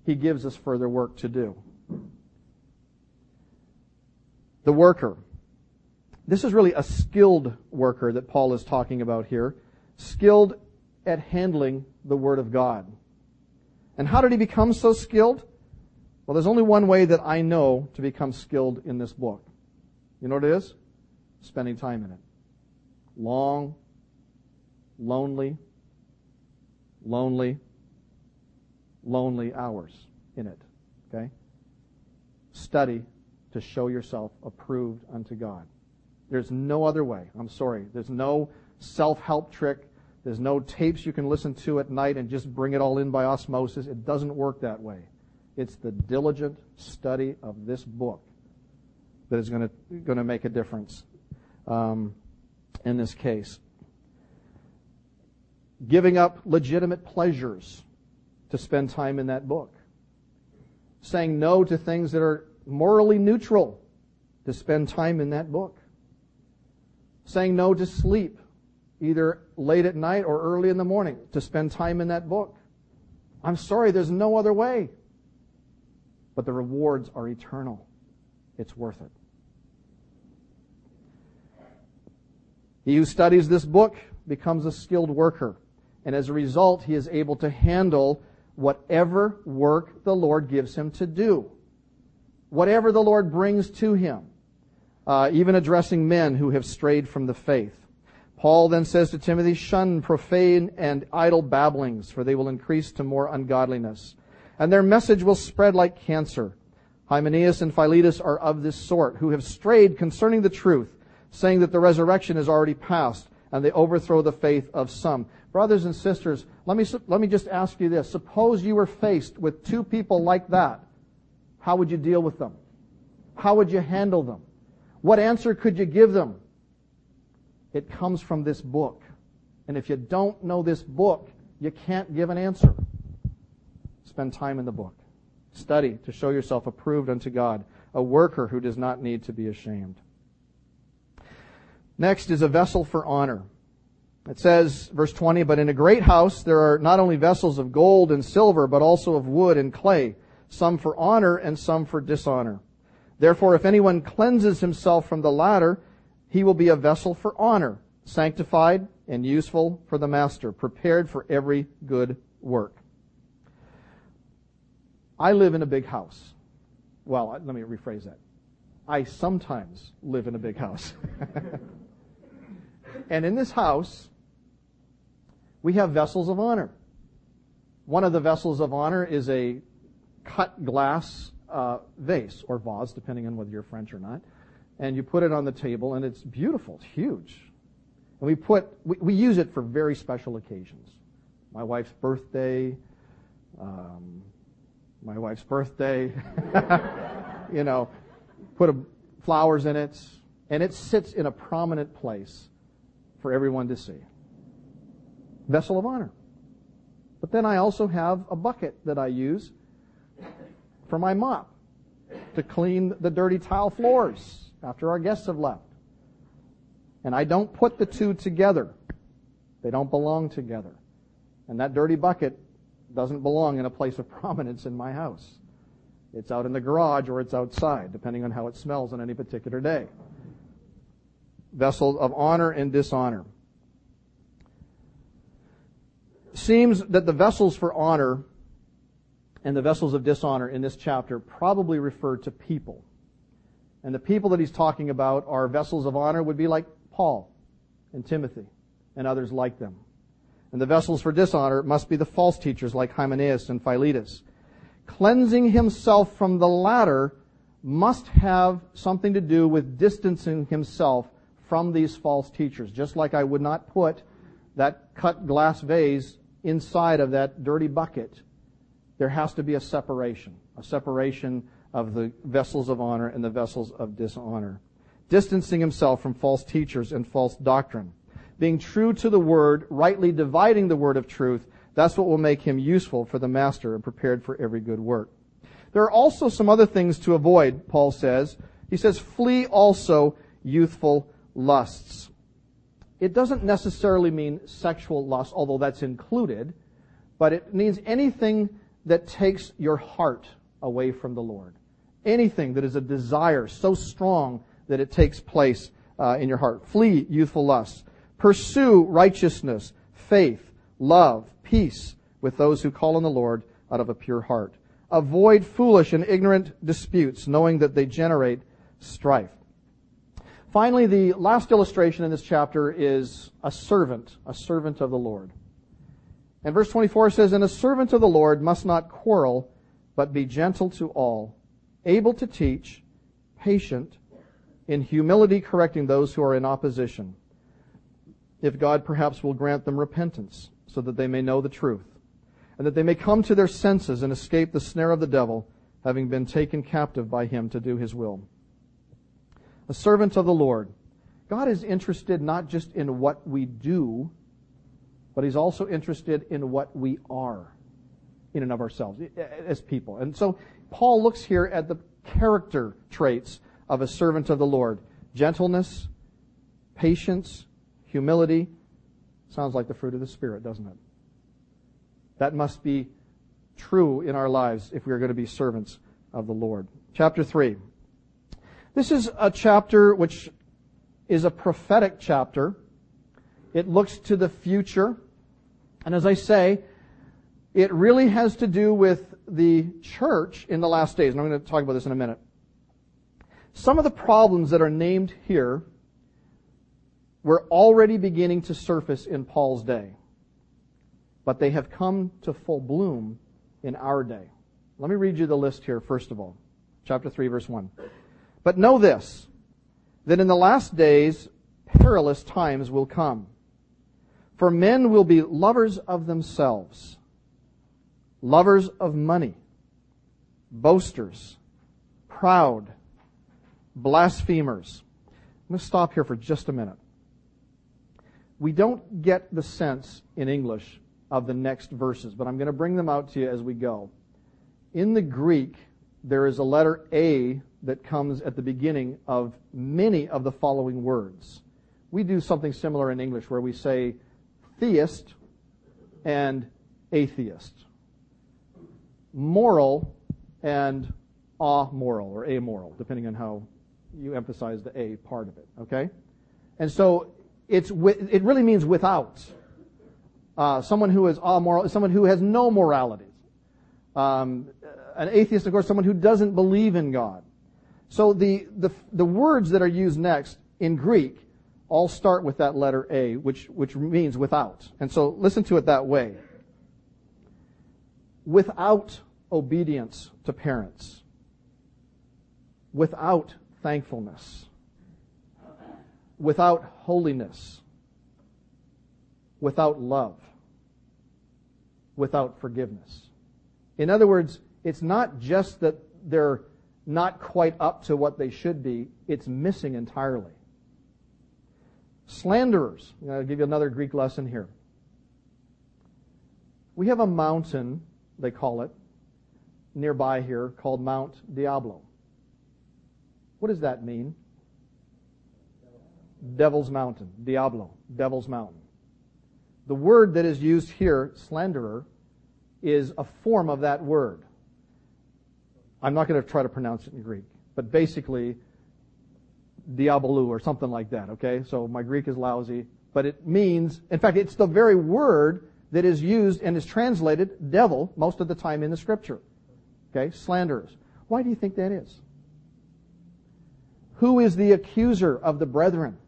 he gives us further work to do. The worker. This is really a skilled worker that Paul is talking about here. Skilled at handling the Word of God. And how did he become so skilled? Well, there's only one way that I know to become skilled in this book. You know what it is? Spending time in it. Long, lonely, lonely, lonely hours in it. Okay? Study to show yourself approved unto God. There's no other way. I'm sorry. There's no self-help trick. There's no tapes you can listen to at night and just bring it all in by osmosis. It doesn't work that way. It's the diligent study of this book that is going to, going to make a difference um, in this case. Giving up legitimate pleasures to spend time in that book. Saying no to things that are morally neutral to spend time in that book. Saying no to sleep, either late at night or early in the morning, to spend time in that book. I'm sorry, there's no other way. But the rewards are eternal. It's worth it. He who studies this book becomes a skilled worker, and as a result, he is able to handle whatever work the Lord gives him to do. Whatever the Lord brings to him. Uh, even addressing men who have strayed from the faith. Paul then says to Timothy, shun profane and idle babblings, for they will increase to more ungodliness. And their message will spread like cancer. Hymenaeus and Philetus are of this sort, who have strayed concerning the truth, saying that the resurrection is already past, and they overthrow the faith of some. Brothers and sisters, let me, let me just ask you this. Suppose you were faced with two people like that. How would you deal with them? How would you handle them? What answer could you give them? It comes from this book. And if you don't know this book, you can't give an answer. Spend time in the book. Study to show yourself approved unto God, a worker who does not need to be ashamed. Next is a vessel for honor. It says, verse 20, but in a great house there are not only vessels of gold and silver, but also of wood and clay, some for honor and some for dishonor. Therefore, if anyone cleanses himself from the latter, he will be a vessel for honor, sanctified and useful for the master, prepared for every good work. I live in a big house. Well, let me rephrase that. I sometimes live in a big house. (laughs) and in this house, we have vessels of honor. One of the vessels of honor is a cut glass uh, vase or vase, depending on whether you're French or not. And you put it on the table, and it's beautiful. It's huge. And we put we, we use it for very special occasions. My wife's birthday, um, my wife's birthday. (laughs) you know, put a, flowers in it, and it sits in a prominent place for everyone to see. Vessel of honor. But then I also have a bucket that I use for my mop to clean the dirty tile floors after our guests have left. And I don't put the two together. They don't belong together. And that dirty bucket doesn't belong in a place of (laughs) prominence in my house. It's out in the garage or it's outside, depending on how it smells on any particular day. Vessel of honor and dishonor. Seems that the vessels for honor and the vessels of dishonor in this chapter probably refer to people. And the people that he's talking about are vessels of honor would be like Paul and Timothy and others like them. And the vessels for dishonor must be the false teachers like Hymenaeus and Philetus. Cleansing himself from the latter must have something to do with distancing himself from these false teachers. Just like I would not put that cut glass vase inside of that dirty bucket, there has to be a separation, a separation of the vessels of honor and the vessels of dishonor. Distancing himself from false teachers and false doctrine being true to the word, rightly dividing the word of truth, that's what will make him useful for the master and prepared for every good work. There are also some other things to avoid, Paul says. He says, flee also youthful lusts. It doesn't necessarily mean sexual lust, although that's included, but it means anything that takes your heart away from the Lord. Anything that is a desire so strong that it takes place uh, in your heart. Flee youthful lusts. Pursue righteousness, faith, love, peace with those who call on the Lord out of a pure heart. Avoid foolish and ignorant disputes, knowing that they generate strife. Finally, the last illustration in this chapter is a servant, a servant of the Lord. And verse 24 says, And a servant of the Lord must not quarrel, but be gentle to all, able to teach, patient, in humility correcting those who are in opposition if God perhaps will grant them repentance so that they may know the truth and that they may come to their senses and escape the snare of the devil, having been taken captive by him to do his will. A servant of the Lord. God is interested not just in what we do, but he's also interested in what we are in and of ourselves as people. And so Paul looks here at the character traits of a servant of the Lord. Gentleness, patience, humility. Sounds like the fruit of the Spirit, doesn't it? That must be true in our lives if we are going to be servants of the Lord. Chapter 3. This is a chapter which is a prophetic chapter. It looks to the future. And as I say, it really has to do with the church in the last days. And I'm going to talk about this in a minute. Some of the problems that are named here were already beginning to surface in Paul's day, but they have come to full bloom in our day. Let me read you the list here, first of all. Chapter 3, verse 1. But know this, that in the last days perilous times will come. For men will be lovers of themselves, lovers of money, boasters, proud, blasphemers. I'm going to stop here for just a minute. we don't get the sense in English of the next verses, but I'm going to bring them out to you as we go. In the Greek, there is a letter A that comes at the beginning of many of the following words. We do something similar in English where we say theist and atheist, moral and amoral or amoral, depending on how you emphasize the A part of it. Okay? And so it's, it really means without. Uh, someone who is amoral is someone who has no morality. Um, an atheist, of course, someone who doesn't believe in God. So the, the, the words that are used next in Greek all start with that letter A, which, which means without. And so listen to it that way. Without obedience to parents. Without thankfulness. Without holiness. Without love. Without forgiveness. In other words, it's not just that they're not quite up to what they should be, it's missing entirely. Slanderers. I'll give you another Greek lesson here. We have a mountain, they call it, nearby here called Mount Diablo. What does that mean? Devil's Mountain. Diablo. Devil's Mountain. The word that is used here, slanderer, is a form of that word. I'm not going to try to pronounce it in Greek, but basically, diabolou or something like that, okay? So my Greek is lousy, but it means, in fact, it's the very word that is used and is translated devil most of the time in the scripture. Okay? Slanderers. Why do you think that is? Who is the accuser of the brethren?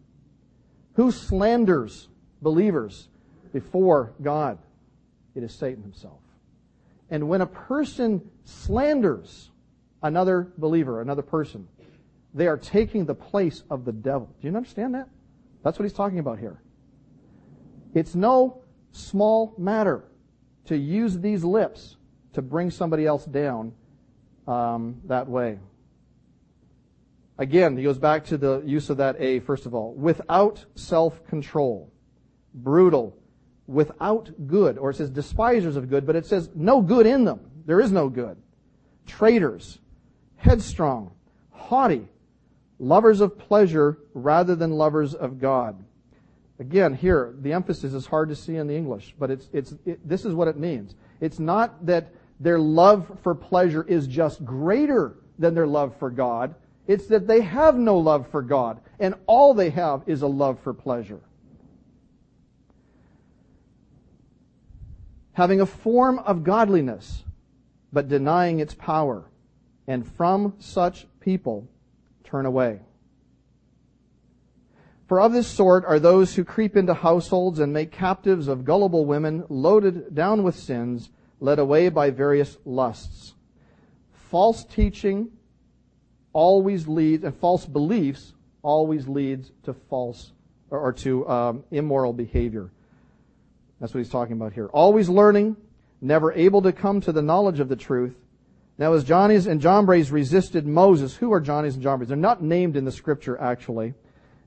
Who slanders believers before God? It is Satan himself. And when a person slanders another believer, another person, they are taking the place of the devil. Do you understand that? That's what he's talking about here. It's no small matter to use these lips to bring somebody else down um, that way. Again, he goes back to the use of that A, first of all. Without self-control. Brutal. Without good. Or it says despisers of good, but it says no good in them. There is no good. Traitors. Headstrong. Haughty. Lovers of pleasure rather than lovers of God. Again, here, the emphasis is hard to see in the English, but it's, it's, it, this is what it means. It's not that their love for pleasure is just greater than their love for God. It's that they have no love for God, and all they have is a love for pleasure. Having a form of godliness, but denying its power, and from such people turn away. For of this sort are those who creep into households and make captives of gullible women, loaded down with sins, led away by various lusts. False teaching always leads, and false beliefs always leads to false or, to um, immoral behavior. That's what he's talking about here. Always learning, never able to come to the knowledge of the truth. Now, as Jannes and Jambres resisted Moses, who are Jannes and Jambres? They're not named in the scripture, actually.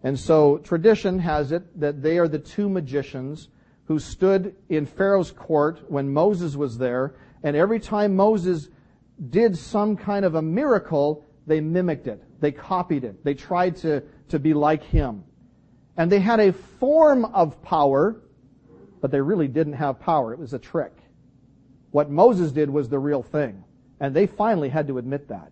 And so tradition has it that they are the two magicians who stood in Pharaoh's court when Moses was there, and every time Moses did some kind of a miracle, they mimicked it. They copied it. They tried to, to be like him. And they had a form of power, but they really didn't have power. It was a trick. What Moses did was the real thing. And they finally had to admit that.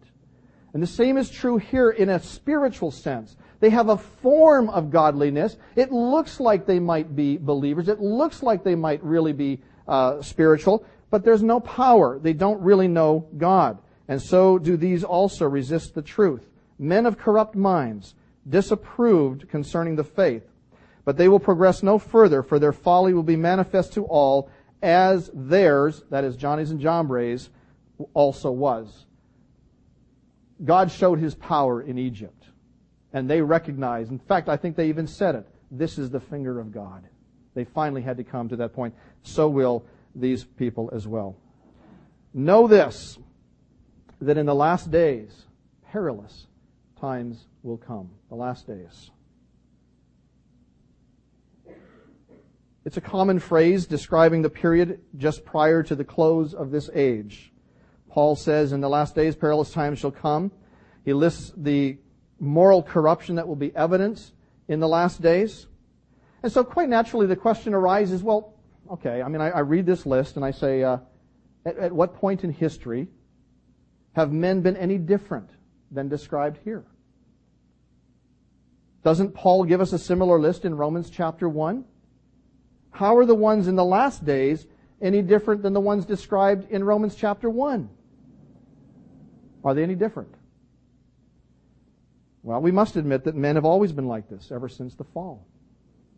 And the same is true here in a spiritual sense. They have a form of godliness. It looks like they might be believers. It looks like they might really be uh, spiritual, but there's no power. They don't really know God. And so do these also resist the truth. Men of corrupt minds, disapproved concerning the faith. But they will progress no further, for their folly will be manifest to all, as theirs, that is Jannes and Jambres, also was. God showed his power in Egypt. And they recognized, in fact, I think they even said it, this is the finger of God. They finally had to come to that point. So will these people as well. Know this, that in the last days, perilous times will come. The last days. It's a common phrase describing the period just prior to the close of this age. Paul says, in the last days, perilous times shall come. He lists the moral corruption that will be evident in the last days. And so quite naturally the question arises, well, okay, I mean, I, I read this list and I say, uh, at, at what point in history have men been any different than described here? Doesn't Paul give us a similar list in Romans chapter 1? How are the ones in the last days any different than the ones described in Romans chapter 1? Are they any different? Well, we must admit that men have always been like this ever since the fall.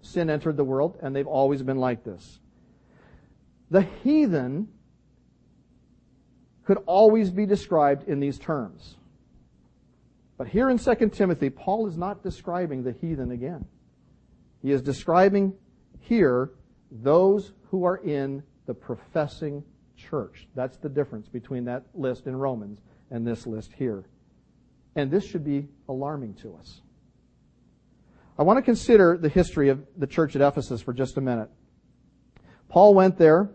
Sin entered the world, and they've always been like this. The heathen could always be described in these terms. But here in 2 Timothy, Paul is not describing the heathen again. He is describing here those who are in the professing church. That's the difference between that list in Romans and this list here. And this should be alarming to us. I want to consider the history of the church at Ephesus for just a minute. Paul went there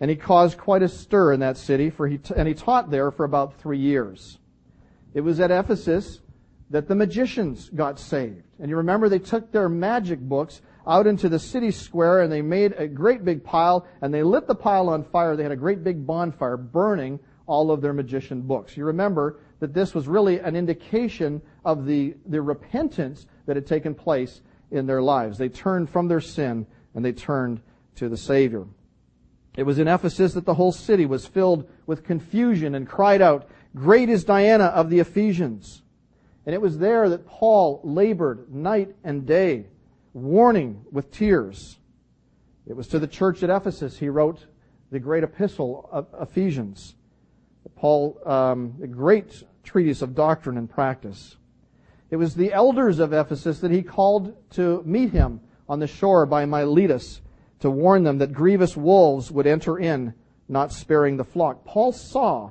and he caused quite a stir in that city for he t- and he taught there for about three years. It was at Ephesus that the magicians got saved. And you remember they took their magic books out into the city square and they made a great big pile and they lit the pile on fire. They had a great big bonfire burning all of their magician books. You remember that this was really an indication of the, the repentance that had taken place in their lives. They turned from their sin and they turned to the Savior. It was in Ephesus that the whole city was filled with confusion and cried out, Great is Diana of the Ephesians. And it was there that Paul labored night and day, warning with tears. It was to the church at Ephesus he wrote the great epistle of Ephesians. Paul, um, a great treatise of doctrine and practice. It was the elders of Ephesus that he called to meet him on the shore by Miletus to warn them that grievous wolves would enter in, not sparing the flock. Paul saw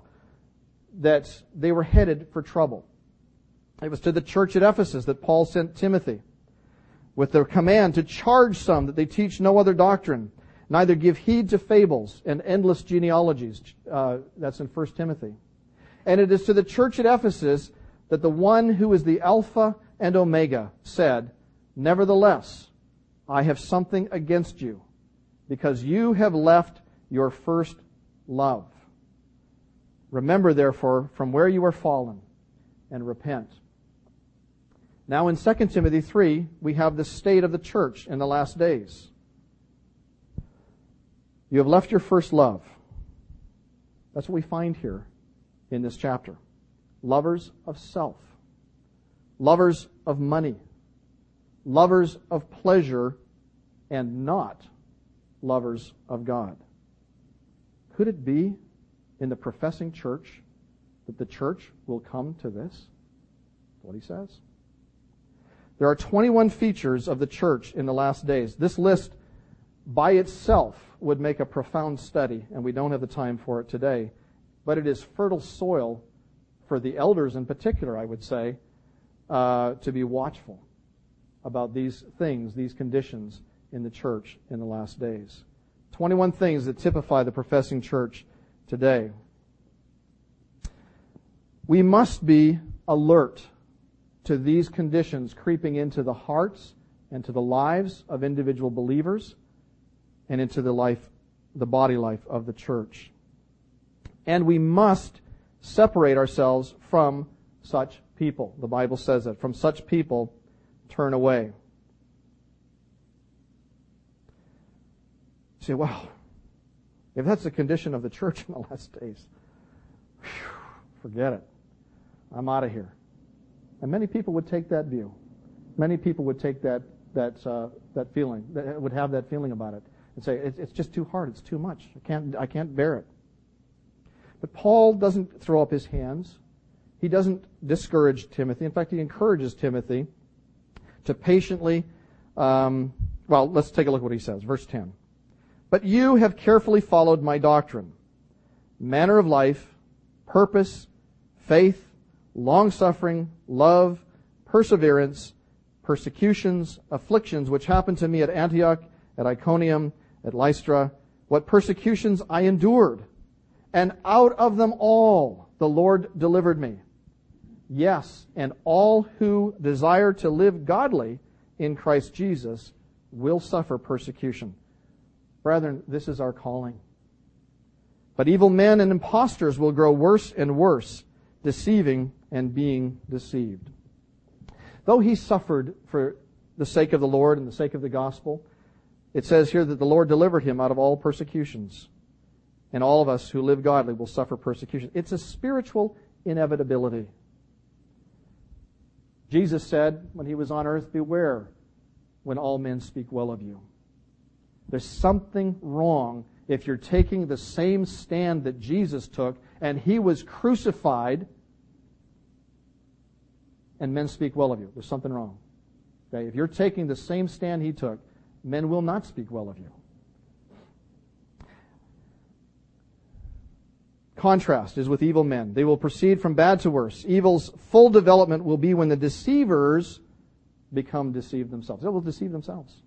that they were headed for trouble. It was to the church at Ephesus that Paul sent Timothy with the command to charge some that they teach no other doctrine, neither give heed to fables and endless genealogies. Uh, that's in 1 Timothy. And it is to the church at Ephesus that the one who is the Alpha and Omega said, Nevertheless, I have something against you, because you have left your first love. Remember, therefore, from where you are fallen, and repent. Now in 2 Timothy 3, we have the state of the church in the last days. You have left your first love. That's what we find here in this chapter. Lovers of self. Lovers of money. Lovers of pleasure and not lovers of God. Could it be in the professing church that the church will come to this? What he says. There are 21 features of the church in the last days. This list by itself would make a profound study, and we don't have the time for it today. But it is fertile soil for the elders in particular, I would say, uh, to be watchful about these things, these conditions in the church in the last days. 21 things that typify the professing church today. We must be alert to these conditions creeping into the hearts and to the lives of individual believers and into the life, the body life of the church. And we must separate ourselves from such people. The Bible says that. From such people, turn away. You say, well, if that's the condition of the church in the last days, whew, forget it. I'm out of here. And many people would take that view. Many people would take that that uh, that feeling, that would have that feeling about it, and say it's just too hard. It's too much. I can't I can't bear it. But Paul doesn't throw up his hands. He doesn't discourage Timothy. In fact, he encourages Timothy to patiently. Um, well, let's take a look at what he says. Verse 10. But you have carefully followed my doctrine, manner of life, purpose, faith, long suffering, love, perseverance, persecutions, afflictions, which happened to me at Antioch at Iconium, at Lystra, what persecutions I endured. And out of them all the Lord delivered me. Yes, and all who desire to live godly in Christ Jesus will suffer persecution. Brethren, this is our calling. But evil men and impostors will grow worse and worse, deceiving and being deceived. Though he suffered for the sake of the Lord and the sake of the gospel, it says here that the Lord delivered him out of all persecutions. And all of us who live godly will suffer persecution. It's a spiritual inevitability. Jesus said when he was on earth, Beware when all men speak well of you. There's something wrong if you're taking the same stand that Jesus took and he was crucified and men speak well of you. There's something wrong. Okay? If you're taking the same stand he took, men will not speak well of you. Contrast is with evil men. They will proceed from bad to worse. Evil's full development will be when the deceivers become deceived themselves. They will deceive themselves.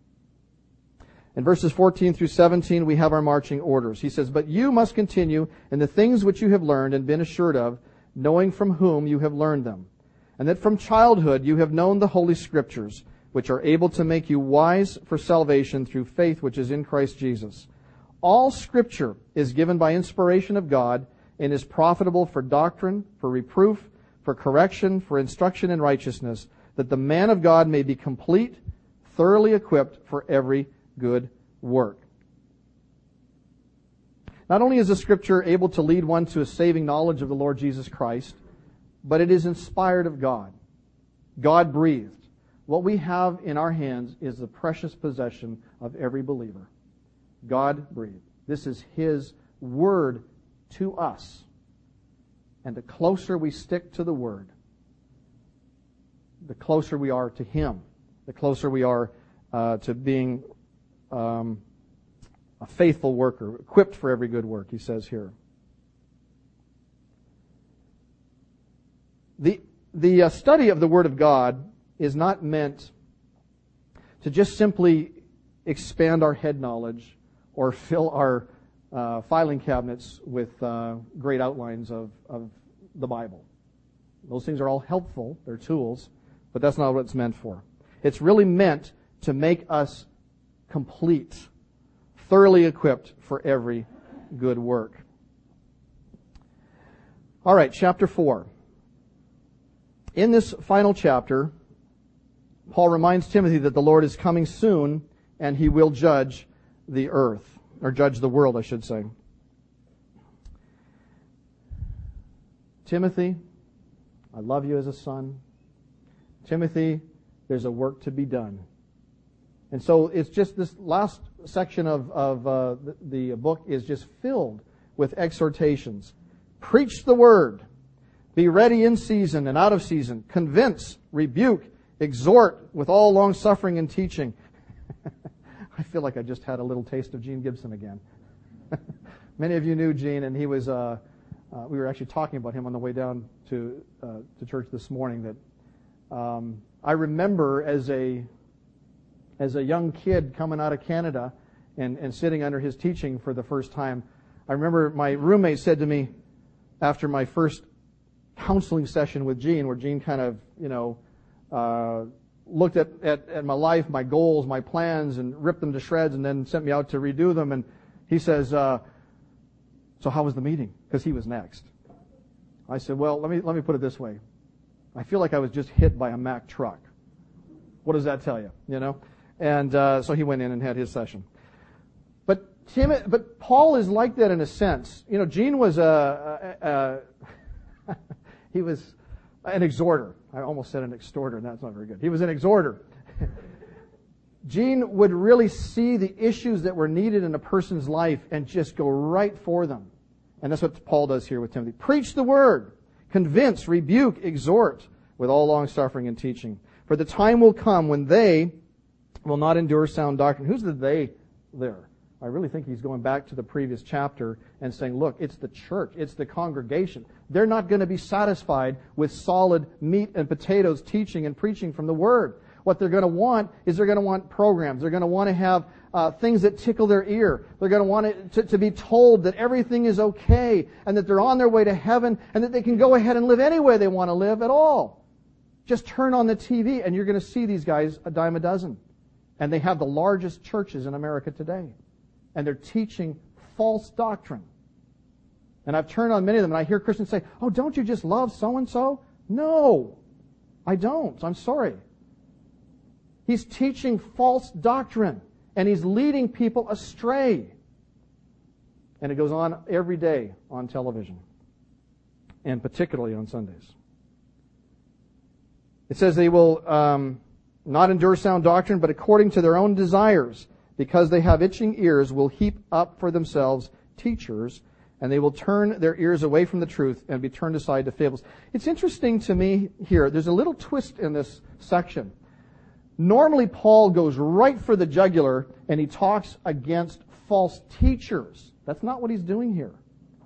In verses 14 through 17, we have our marching orders. He says, But you must continue in the things which you have learned and been assured of, knowing from whom you have learned them, and that from childhood you have known the Holy Scriptures, which are able to make you wise for salvation through faith which is in Christ Jesus. All Scripture is given by inspiration of God and is profitable for doctrine, for reproof, for correction, for instruction in righteousness, that the man of God may be complete, thoroughly equipped for every good work. Not only is the scripture able to lead one to a saving knowledge of the Lord Jesus Christ, but it is inspired of God. God breathed. What we have in our hands is the precious possession of every believer. God breathed. This is His word to us. And the closer we stick to the word, the closer we are to Him, the closer we are uh, to being um, a faithful worker, equipped for every good work, he says here. The, the uh, study of the Word of God is not meant to just simply expand our head knowledge or fill our uh, filing cabinets with uh, great outlines of, of the Bible. Those things are all helpful, they're tools, but that's not what it's meant for. It's really meant to make us complete, thoroughly equipped for every good work. All right, chapter 4. In this final chapter, Paul reminds Timothy that the Lord is coming soon and he will judge the earth, or judge the world, I should say. Timothy, I love you as a son. Timothy, there's a work to be done. And so it's just this last section of, of uh, the, the book is just filled with exhortations. Preach the word. Be ready in season and out of season. Convince, rebuke, exhort with all long suffering and teaching. (laughs) I feel like I just had a little taste of Gene Gibson again. (laughs) Many of you knew Gene, and he was. Uh, uh, we were actually talking about him on the way down to uh, to church this morning. That um, I remember as a as a young kid coming out of Canada and, and sitting under his teaching for the first time, I remember my roommate said to me after my first counseling session with Gene, where Gene kind of, you know, uh, looked at, at, at my life, my goals, my plans, and ripped them to shreds and then sent me out to redo them. And he says, uh, so how was the meeting? Because he was next. I said, well, let me, let me put it this way. I feel like I was just hit by a Mack truck. What does that tell you? You know? And uh, so he went in and had his session. But Tim, but Paul is like that in a sense. You know, Gene was a, a, a (laughs) he was an exhorter. I almost said an extorter, and that's not very good. He was an exhorter. (laughs) Gene would really see the issues that were needed in a person's life and just go right for them. And that's what Paul does here with Timothy. Preach the word. Convince, rebuke, exhort with all long suffering and teaching. For the time will come when they will not endure sound doctrine. Who's the they there? I really think he's going back to the previous chapter and saying, look, it's the church, it's the congregation. They're not going to be satisfied with solid meat and potatoes teaching and preaching from the Word. What they're going to want is they're going to want programs. They're going to want to have uh, things that tickle their ear. They're going to want to, to be told that everything is okay and that they're on their way to heaven and that they can go ahead and live any way they want to live at all. Just turn on the TV and you're going to see these guys a dime a dozen. And they have the largest churches in America today. And they're teaching false doctrine. And I've turned on many of them and I hear Christians say, Oh, don't you just love so and so? No, I don't. I'm sorry. He's teaching false doctrine and he's leading people astray. And it goes on every day on television, and particularly on Sundays. It says they will um, not endure sound doctrine, but according to their own desires, because they have itching ears, will heap up for themselves teachers, and they will turn their ears away from the truth and be turned aside to fables. It's interesting to me here. There's a little twist in this section. Normally, Paul goes right for the jugular and he talks against false teachers. That's not what he's doing here.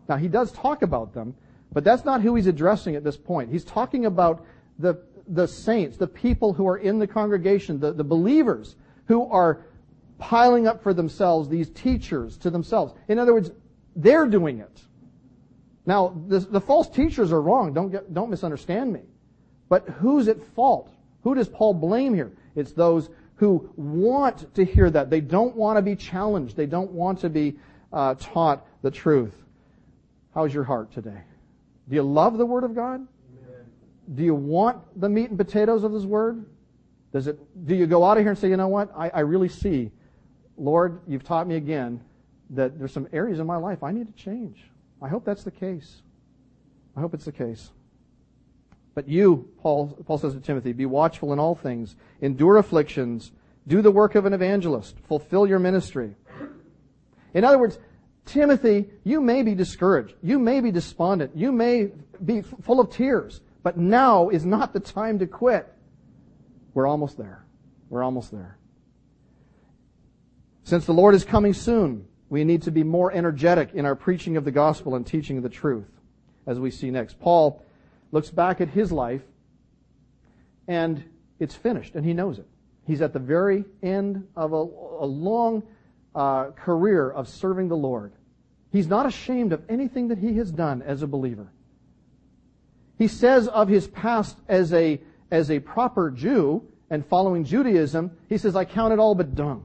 Now, he does talk about them, but that's not who he's addressing at this point. He's talking about the, the saints, the people who are in the congregation, the, the believers who are piling up for themselves these teachers to themselves. In other words, they're doing it. Now, the, the false teachers are wrong. Don't, get, don't misunderstand me. But who's at fault? Who does Paul blame here? It's those who want to hear that. They don't want to be challenged. They don't want to be uh, taught the truth. How's your heart today? Do you love the Word of God? Amen. Do you want the meat and potatoes of His Word? Does it? Do you go out of here and say, you know what? I, I really see, Lord, you've taught me again that there's some areas in my life I need to change. I hope that's the case. I hope it's the case. But you, Paul, Paul says to Timothy, be watchful in all things, endure afflictions, do the work of an evangelist, fulfill your ministry. In other words, Timothy, you may be discouraged. You may be despondent. You may be full of tears. But now is not the time to quit. We're almost there. We're almost there. Since the Lord is coming soon, we need to be more energetic in our preaching of the gospel and teaching of the truth, as we see next. Paul looks back at his life, and it's finished, and he knows it. He's at the very end of a, a long uh, career of serving the Lord. He's not ashamed of anything that he has done as a believer. He says of his past as a, as a proper Jew and following Judaism, he says, I count it all but dung.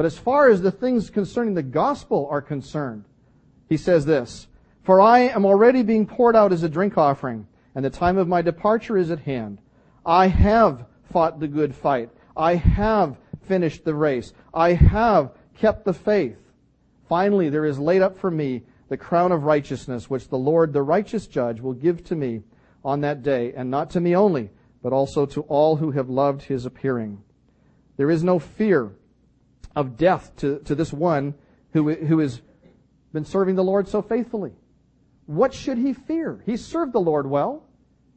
But as far as the things concerning the gospel are concerned, he says this, for I am already being poured out as a drink offering, and the time of my departure is at hand. I have fought the good fight. I have finished the race. I have kept the faith. Finally, there is laid up for me the crown of righteousness, which the Lord, the righteous judge, will give to me on that day, and not to me only, but also to all who have loved his appearing. There is no fear of death to, to this one who, who has been serving the Lord so faithfully. What should he fear? He served the Lord well.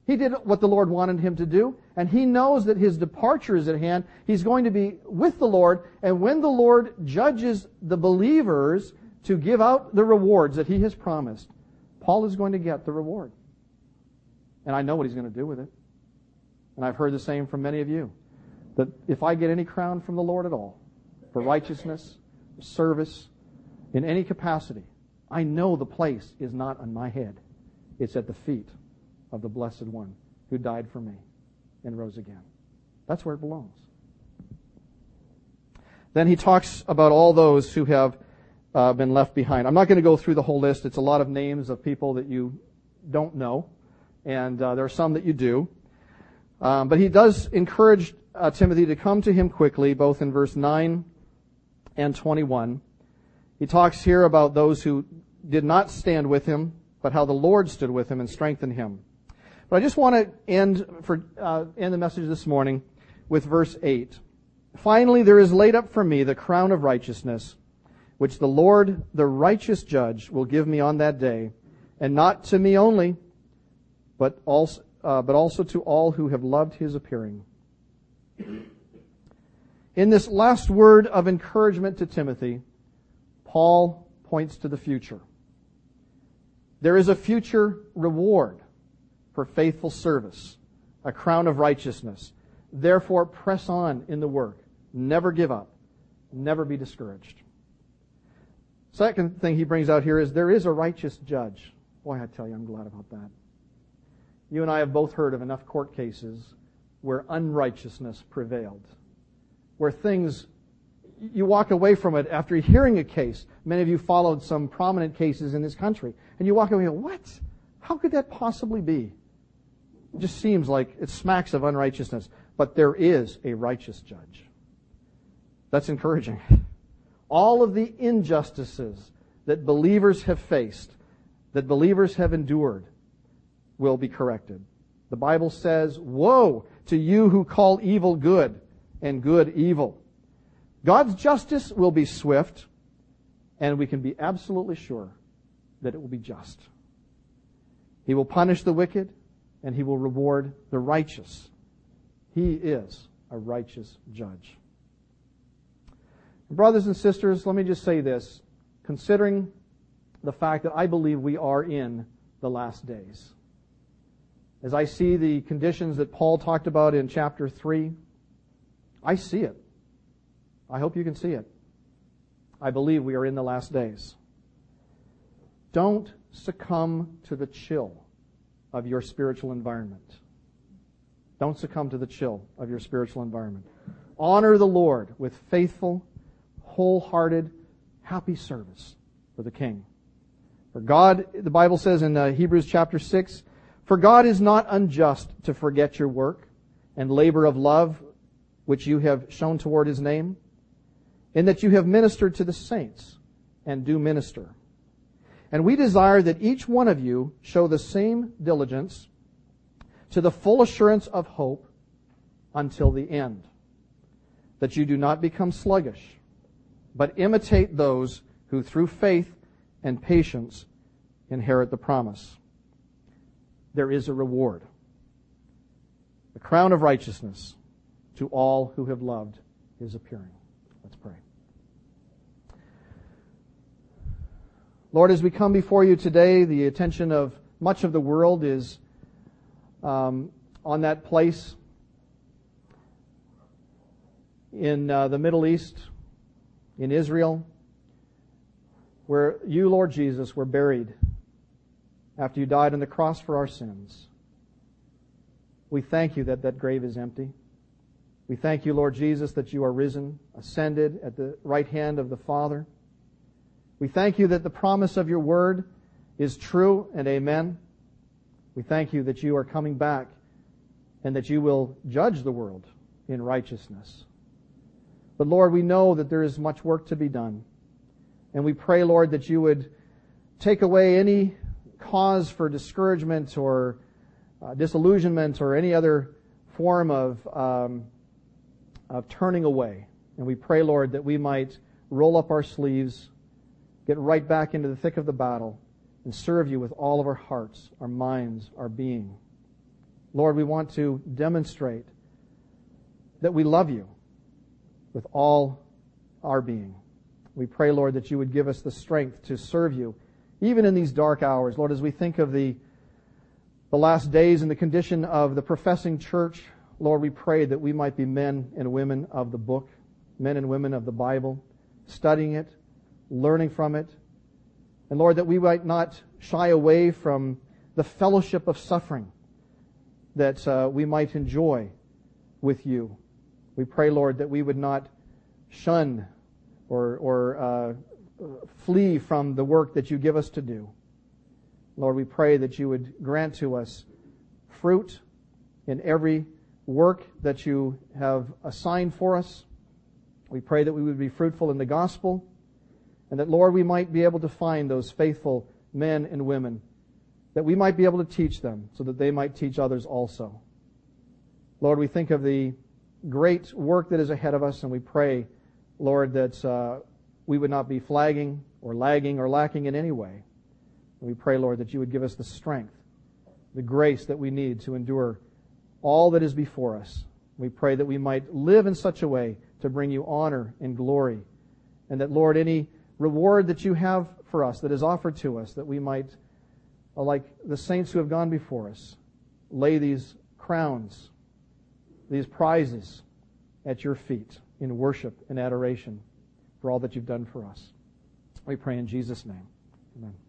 He did what the Lord wanted him to do, and he knows that his departure is at hand. He's going to be with the Lord, and when the Lord judges the believers to give out the rewards that he has promised, Paul is going to get the reward. And I know what he's going to do with it. And I've heard the same from many of you. That if I get any crown from the Lord at all, for righteousness, service, in any capacity, I know the place is not on my head. It's at the feet of the Blessed One who died for me and rose again. That's where it belongs. Then he talks about all those who have uh, been left behind. I'm not going to go through the whole list. It's a lot of names of people that you don't know, and uh, there are some that you do. Um, but he does encourage uh, Timothy to come to him quickly, both in verse 9 and 21. He talks here about those who did not stand with him, but how the Lord stood with him and strengthened him. But I just want to end for uh, end the message this morning with verse eight. Finally, there is laid up for me the crown of righteousness, which the Lord, the righteous judge, will give me on that day, and not to me only, but also, uh, but also to all who have loved his appearing. In this last word of encouragement to Timothy, Paul points to the future. There is a future reward for faithful service, a crown of righteousness. Therefore, press on in the work. Never give up. Never be discouraged. Second thing he brings out here is there is a righteous judge. Boy, I tell you, I'm glad about that. You and I have both heard of enough court cases where unrighteousness prevailed, where things, you walk away from it after hearing a case. Many of you followed some prominent cases in this country, and you walk away and go, what? How could that possibly be? It just seems like it smacks of unrighteousness. But there is a righteous judge. That's encouraging. All of the injustices that believers have faced, that believers have endured, will be corrected. The Bible says, Woe to you who call evil good and good evil. God's justice will be swift, and we can be absolutely sure that it will be just. He will punish the wicked, and he will reward the righteous. He is a righteous judge. Brothers and sisters, let me just say this. Considering the fact that I believe we are in the last days, as I see the conditions that Paul talked about in chapter 3, I see it. I hope you can see it. I believe we are in the last days. Don't succumb to the chill of your spiritual environment. Don't succumb to the chill of your spiritual environment. Honor the Lord with faithful, wholehearted, happy service for the King. For God, the Bible says in uh, Hebrews chapter 6, for God is not unjust to forget your work and labor of love which you have shown toward his name, in that you have ministered to the saints and do minister. And we desire that each one of you show the same diligence to the full assurance of hope until the end, that you do not become sluggish, but imitate those who through faith and patience inherit the promise there is a reward. The crown of righteousness to all who have loved his appearing. Let's pray. Lord, as we come before you today, the attention of much of the world is um, on that place in uh, the Middle East, in Israel, where you, Lord Jesus, were buried after you died on the cross for our sins. We thank you that that grave is empty. We thank you, Lord Jesus, that you are risen, ascended at the right hand of the Father. We thank you that the promise of your word is true and amen. We thank you that you are coming back and that you will judge the world in righteousness. But Lord, we know that there is much work to be done. And we pray, Lord, that you would take away any cause for discouragement or uh, disillusionment or any other form of, um, of turning away. And we pray, Lord, that we might roll up our sleeves, get right back into the thick of the battle, and serve you with all of our hearts, our minds, our being. Lord, we want to demonstrate that we love you with all our being. We pray, Lord, that you would give us the strength to serve you even in these dark hours. Lord, as we think of the, the last days and the condition of the professing church, Lord, we pray that we might be men and women of the book, men and women of the Bible, studying it, learning from it. And Lord, that we might not shy away from the fellowship of suffering that uh, we might enjoy with you. We pray, Lord, that we would not shun or, or uh, flee from the work that you give us to do. Lord, we pray that you would grant to us fruit in every work that you have assigned for us. We pray that we would be fruitful in the gospel and that, Lord, we might be able to find those faithful men and women, that we might be able to teach them so that they might teach others also. Lord, we think of the great work that is ahead of us and we pray, Lord, that uh, we would not be flagging or lagging or lacking in any way. We pray, Lord, that you would give us the strength, the grace that we need to endure all that is before us. We pray that we might live in such a way to bring you honor and glory. And that, Lord, any reward that you have for us, that is offered to us, that we might, uh, like the saints who have gone before us, lay these crowns, these prizes at your feet in worship and adoration for all that you've done for us. We pray in Jesus' name. Amen.